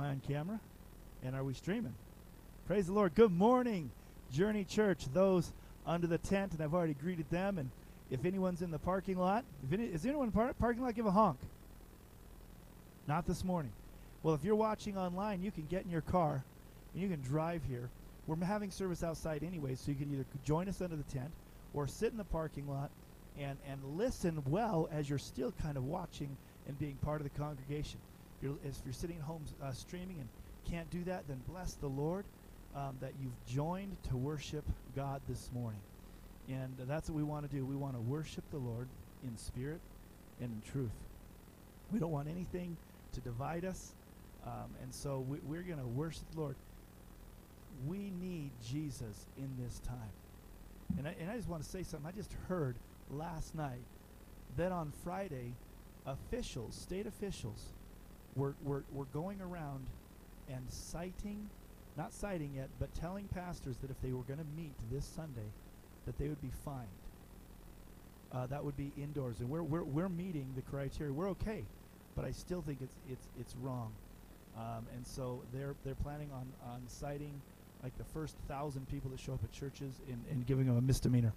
Am I on camera? And are we streaming? Praise the Lord. Good morning, Journey Church. Those under the tent, and I've already greeted them. And if anyone's in the parking lot, if any, is anyone in the par- parking lot? Give a honk. Not this morning. Well, if you're watching online, you can get in your car and you can drive here. We're having service outside anyway, so you can either join us under the tent or sit in the parking lot and, and listen well as you're still kind of watching and being part of the congregation. If you're, if you're sitting at home uh, streaming and can't do that, then bless the Lord um, that you've joined to worship God this morning. And uh, that's what we want to do. We want to worship the Lord in spirit and in truth. We don't want anything to divide us. Um, and so we, we're going to worship the Lord. We need Jesus in this time. And I, and I just want to say something. I just heard last night that on Friday, officials, state officials, were, were, were going around and citing, not citing yet, but telling pastors that if they were going to meet this Sunday, that they would be fined. Uh, that would be indoors, and we're, we're, we're meeting the criteria. We're okay, but I still think it's it's it's wrong. Um, and so they're they're planning on on citing like the first thousand people that show up at churches and, and giving them a misdemeanor.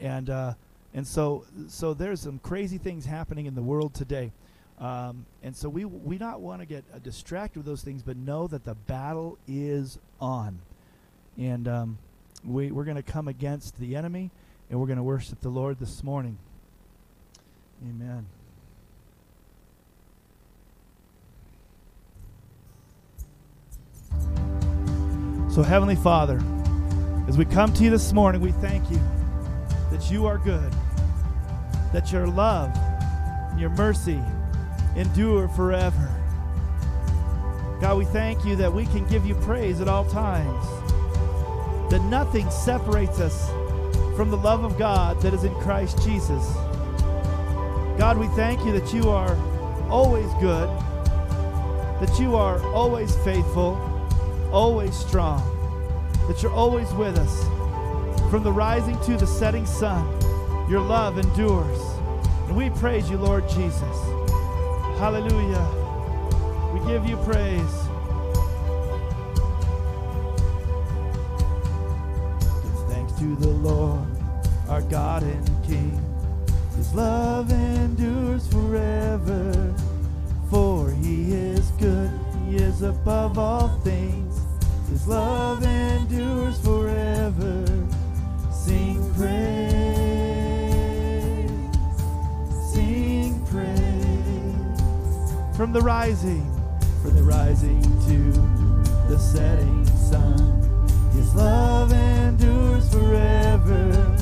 And uh, and so so there's some crazy things happening in the world today. Um, and so we we not want to get uh, distracted with those things, but know that the battle is on, and um, we we're going to come against the enemy, and we're going to worship the Lord this morning. Amen. So Heavenly Father, as we come to you this morning, we thank you that you are good, that your love and your mercy endure forever. God, we thank you that we can give you praise at all times, that nothing separates us from the love of God that is in Christ Jesus. God, we thank you that you are always good, that you are always faithful, always strong, that you're always with us. From the rising to the setting sun, your love endures. And we praise you, Lord Jesus. Hallelujah. We give you praise. Give thanks to the Lord, our God and King. His love endures forever, for he is good, he is above all things. His love endures forever. Sing praise, the rising, from the rising to the setting sun. His love endures forever.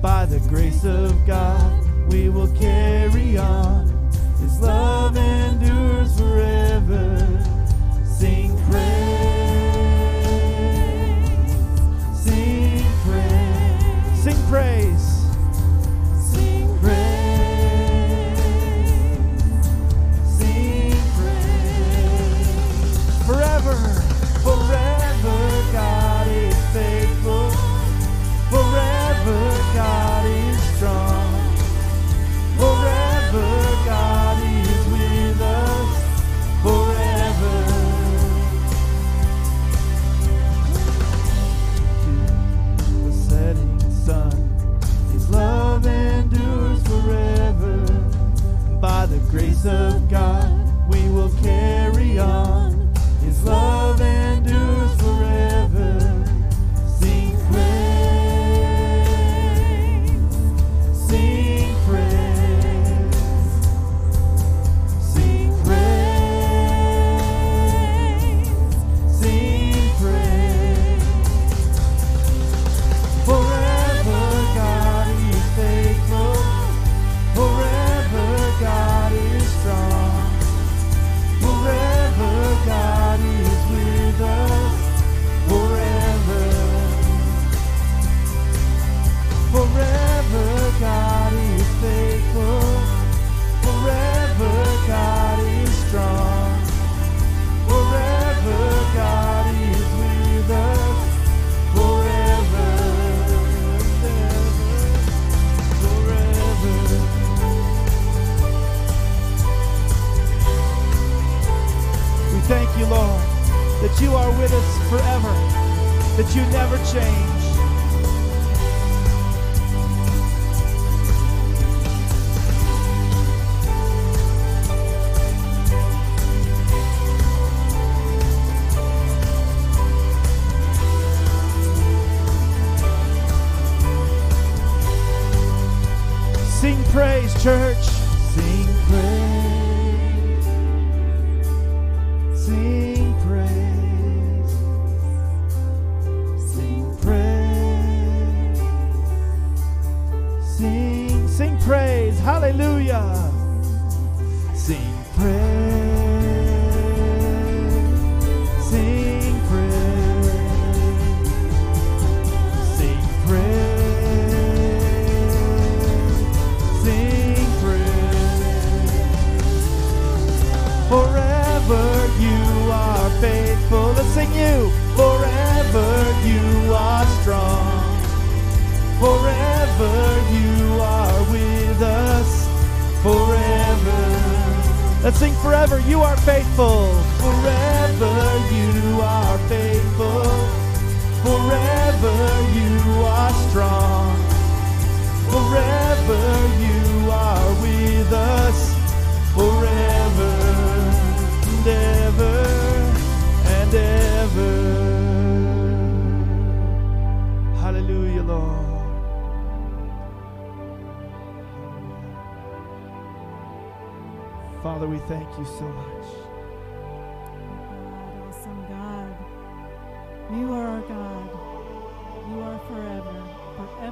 By the grace of God, we will carry on. His love endures forever. Sing praise, sing praise, sing praise.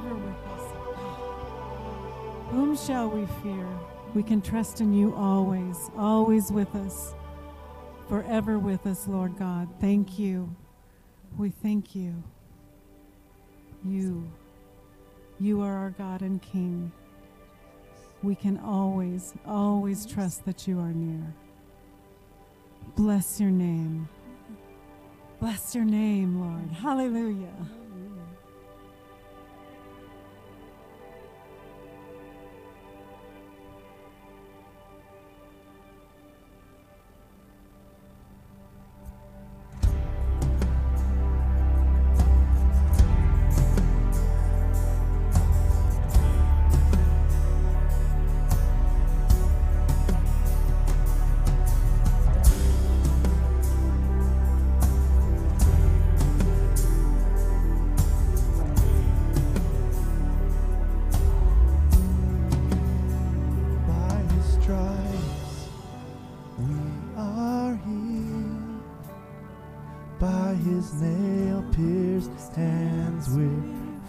With us. Whom shall we fear? We can trust in you always, always with us, forever with us, Lord God. Thank you. We thank you. You, you are our God and King. We can always, always trust that you are near. Bless your name. Bless your name, Lord. Hallelujah.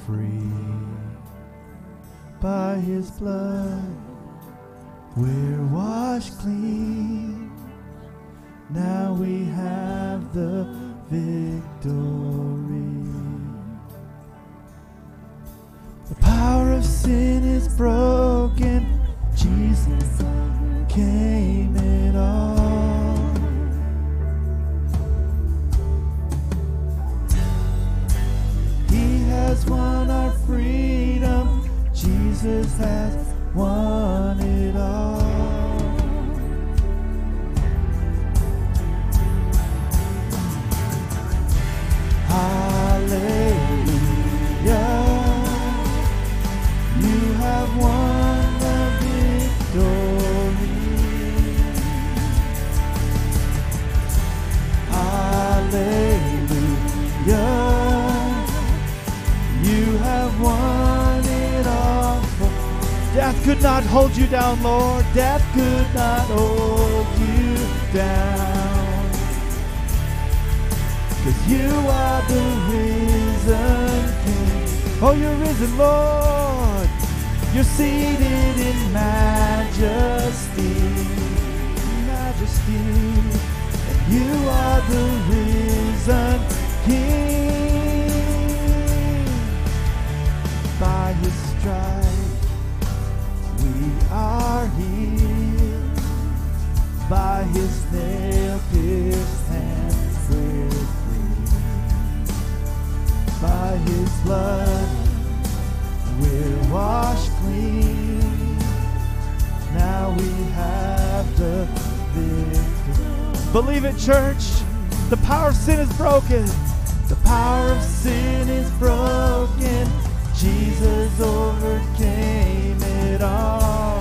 Free. By his blood we're washed clean. Now we have the hold you down, Lord. Death could not hold you down. Cause you are the risen King. Oh, you're risen, Lord. You're seated in majesty. Majesty. And you are the risen King. By his nail pierced hands we're free. By his blood we're washed clean. Now we have the victory. Believe it, church. The power of sin is broken. The power of sin is broken. Jesus overcame it all.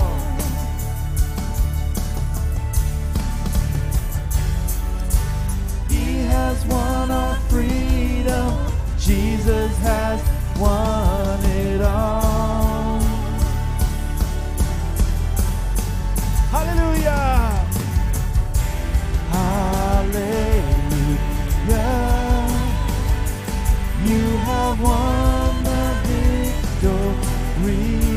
has won our freedom. Jesus has won it all. Hallelujah. Hallelujah. You have won the victory.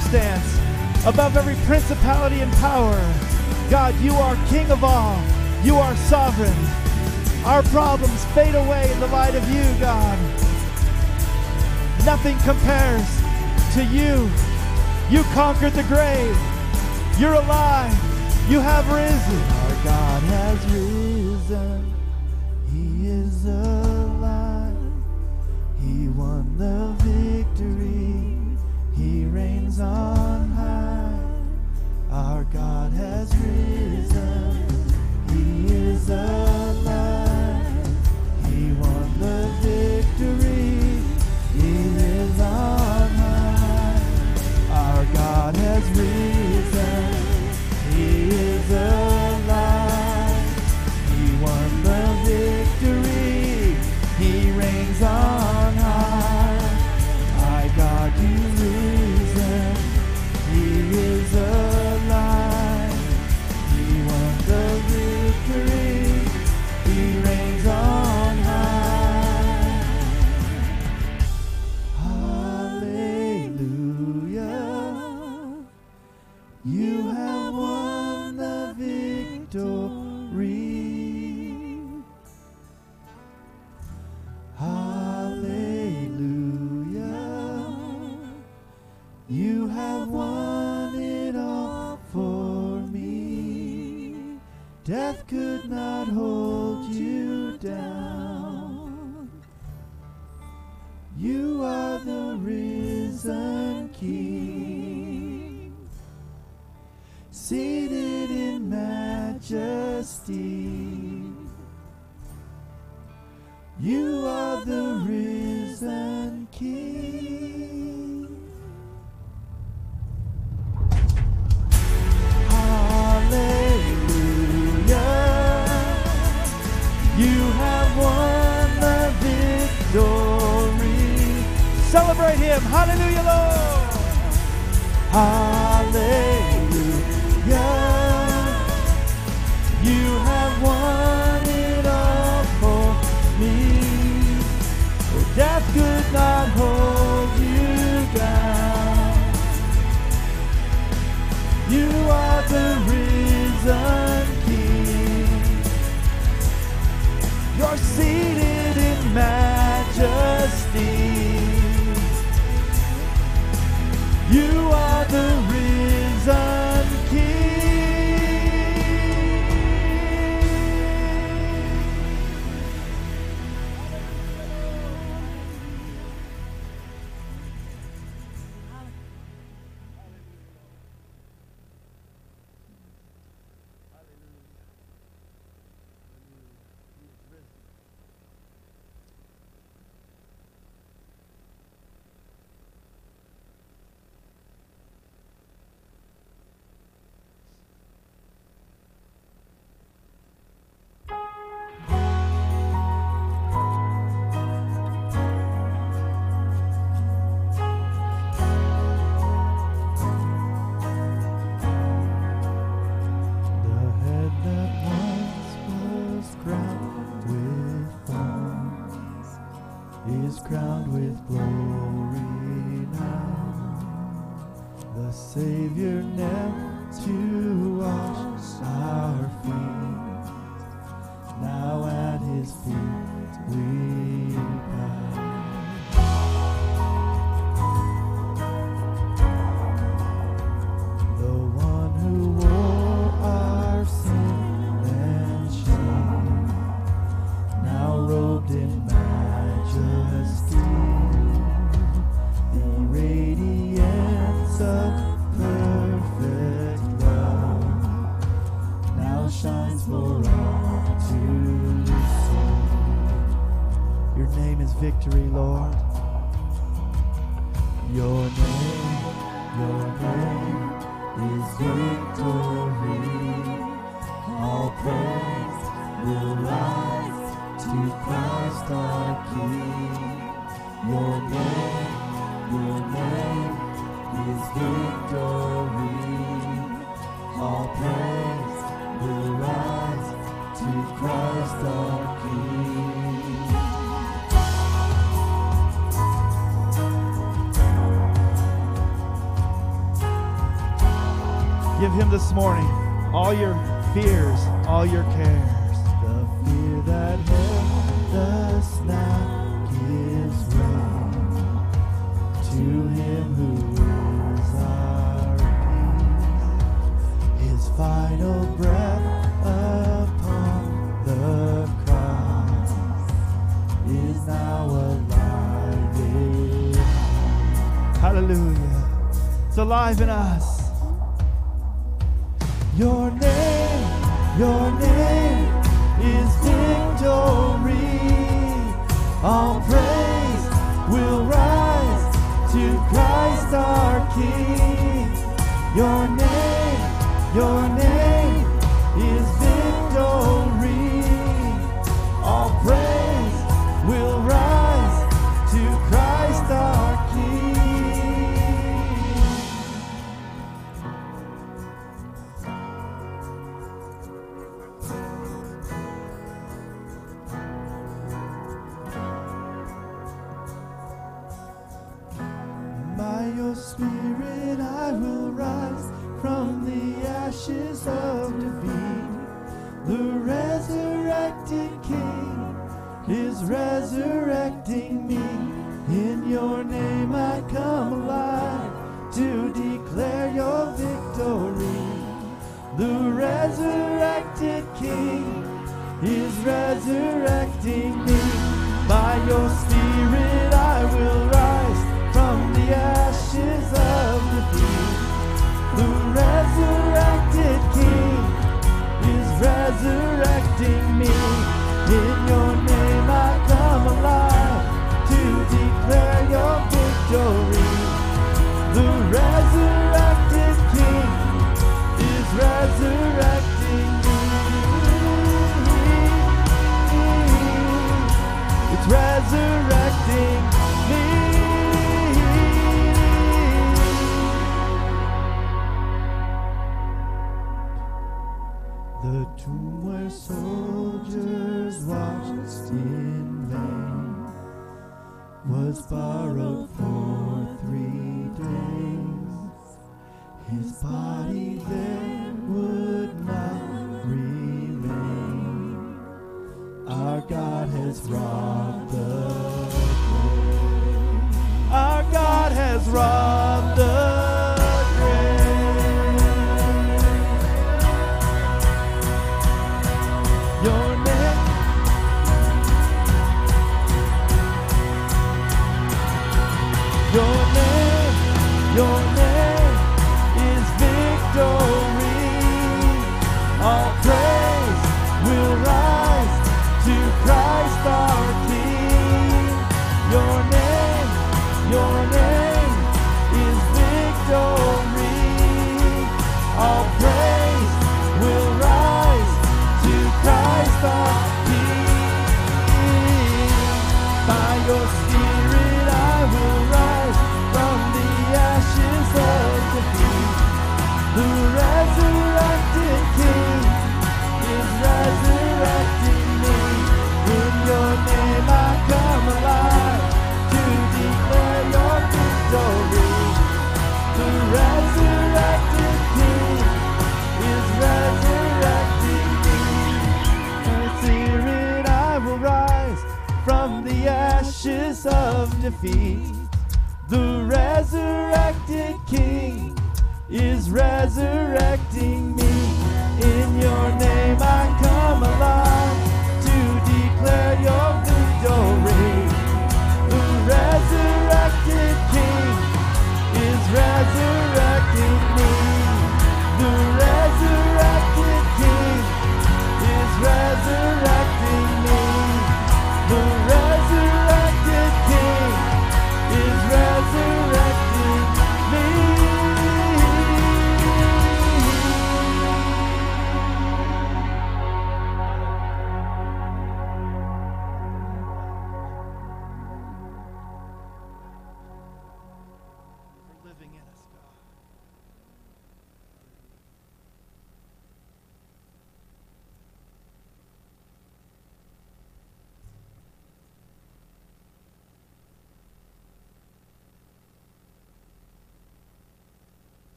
circumstance, above every principality and power. God, you are King of all. You are sovereign. Our problems fade away in the light of you, God. Nothing compares to you. You conquered the grave. You're alive. You have risen. Our God has risen. He is alive. He won the victory on high. Our God has risen. He is up. majesty. You are the Give him this morning all your fears, all your cares. The fear that held us now gives way to him who is our peace. His final breath. It's alive in us. Your name, your name is victory. All praise will rise to Christ our King. Your name, your name.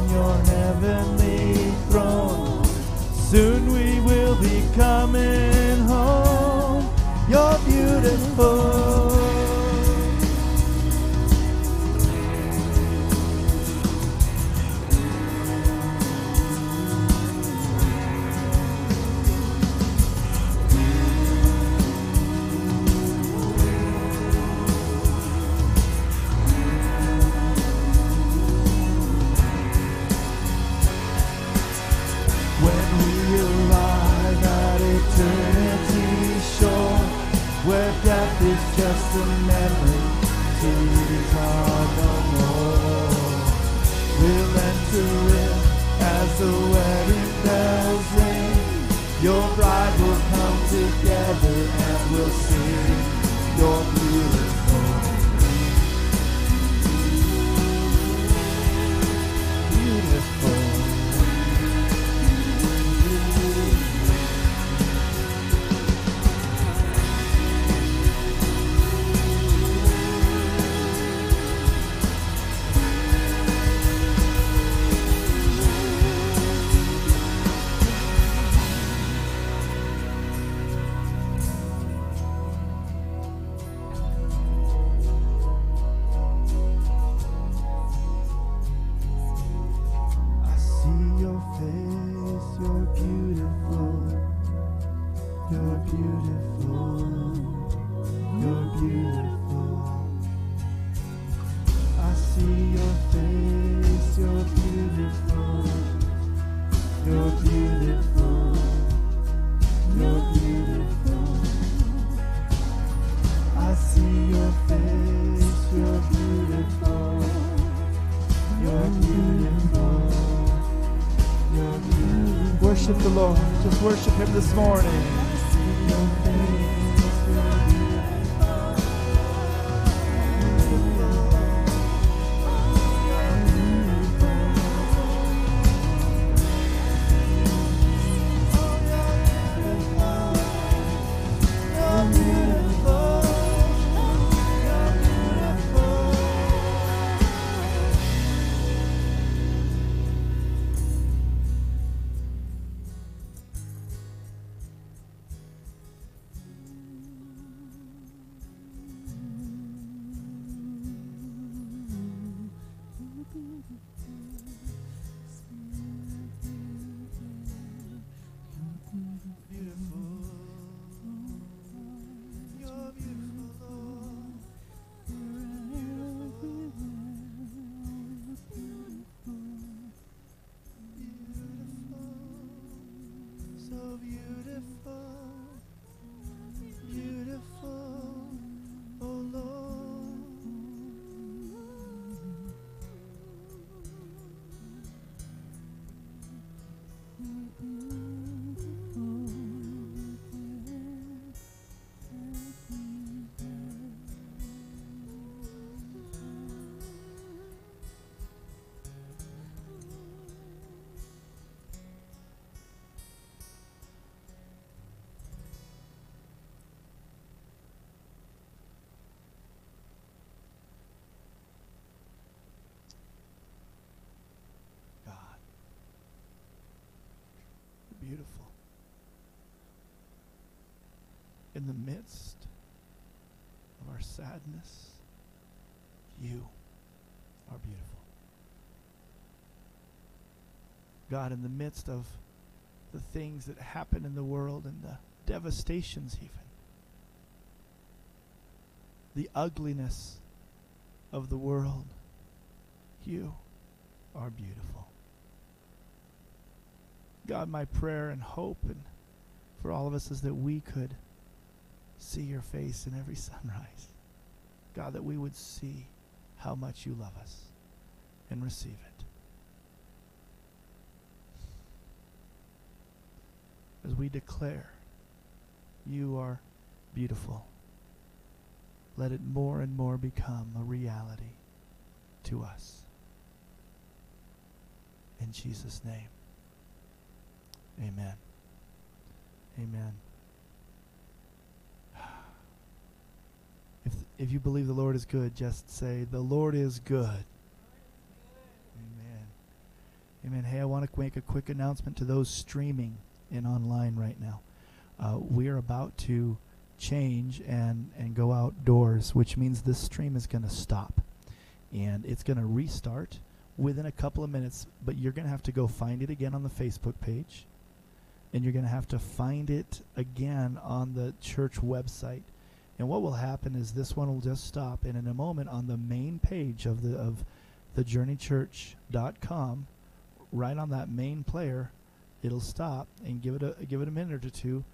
on your heavenly throne. Soon we will be coming. him this morning. In the midst of our sadness, you are beautiful. God, in the midst of the things that happen in the world and the devastations, even, the ugliness of the world, you are beautiful. God, my prayer and hope and for all of us is that we could see your face in every sunrise. God, that we would see how much you love us and receive it. As we declare you are beautiful, let it more and more become a reality to us. In Jesus' name. Amen. Amen. If, you believe the Lord is good, just say, The Lord is good. Amen. Amen. Hey, I want to make a quick announcement to those streaming and online right now. Uh, we are about to change and, and go outdoors, which means this stream is going to stop. And it's going to restart within a couple of minutes, but you're going to have to go find it again on the Facebook page. And you're going to have to find it again on the church website. And what will happen is this one will just stop, and in a moment on the main page of the of the journeychurch.com, right on that main player, it'll stop and give it a give it a minute or two,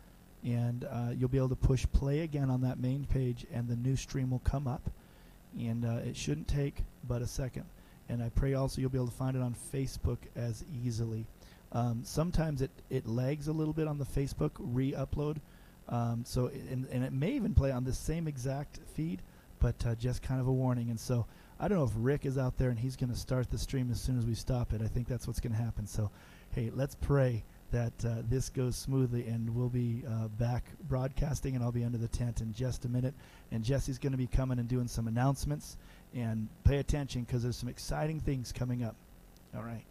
and uh, you'll be able to push play again on that main page, and the new stream will come up, and uh, it shouldn't take but a second. And I pray also you'll be able to find it on Facebook as easily. Um, sometimes it, it lags a little bit on the Facebook re-upload, um, so it, and, and it may even play on the same exact feed, but uh, just kind of a warning. And so I don't know if Rick is out there and he's going to start the stream as soon as we stop it. I think that's what's going to happen. So, hey, let's pray that uh, this goes smoothly and we'll be uh, back broadcasting and I'll be under the tent in just a minute. And Jesse's going to be coming and doing some announcements and pay attention because there's some exciting things coming up. All right.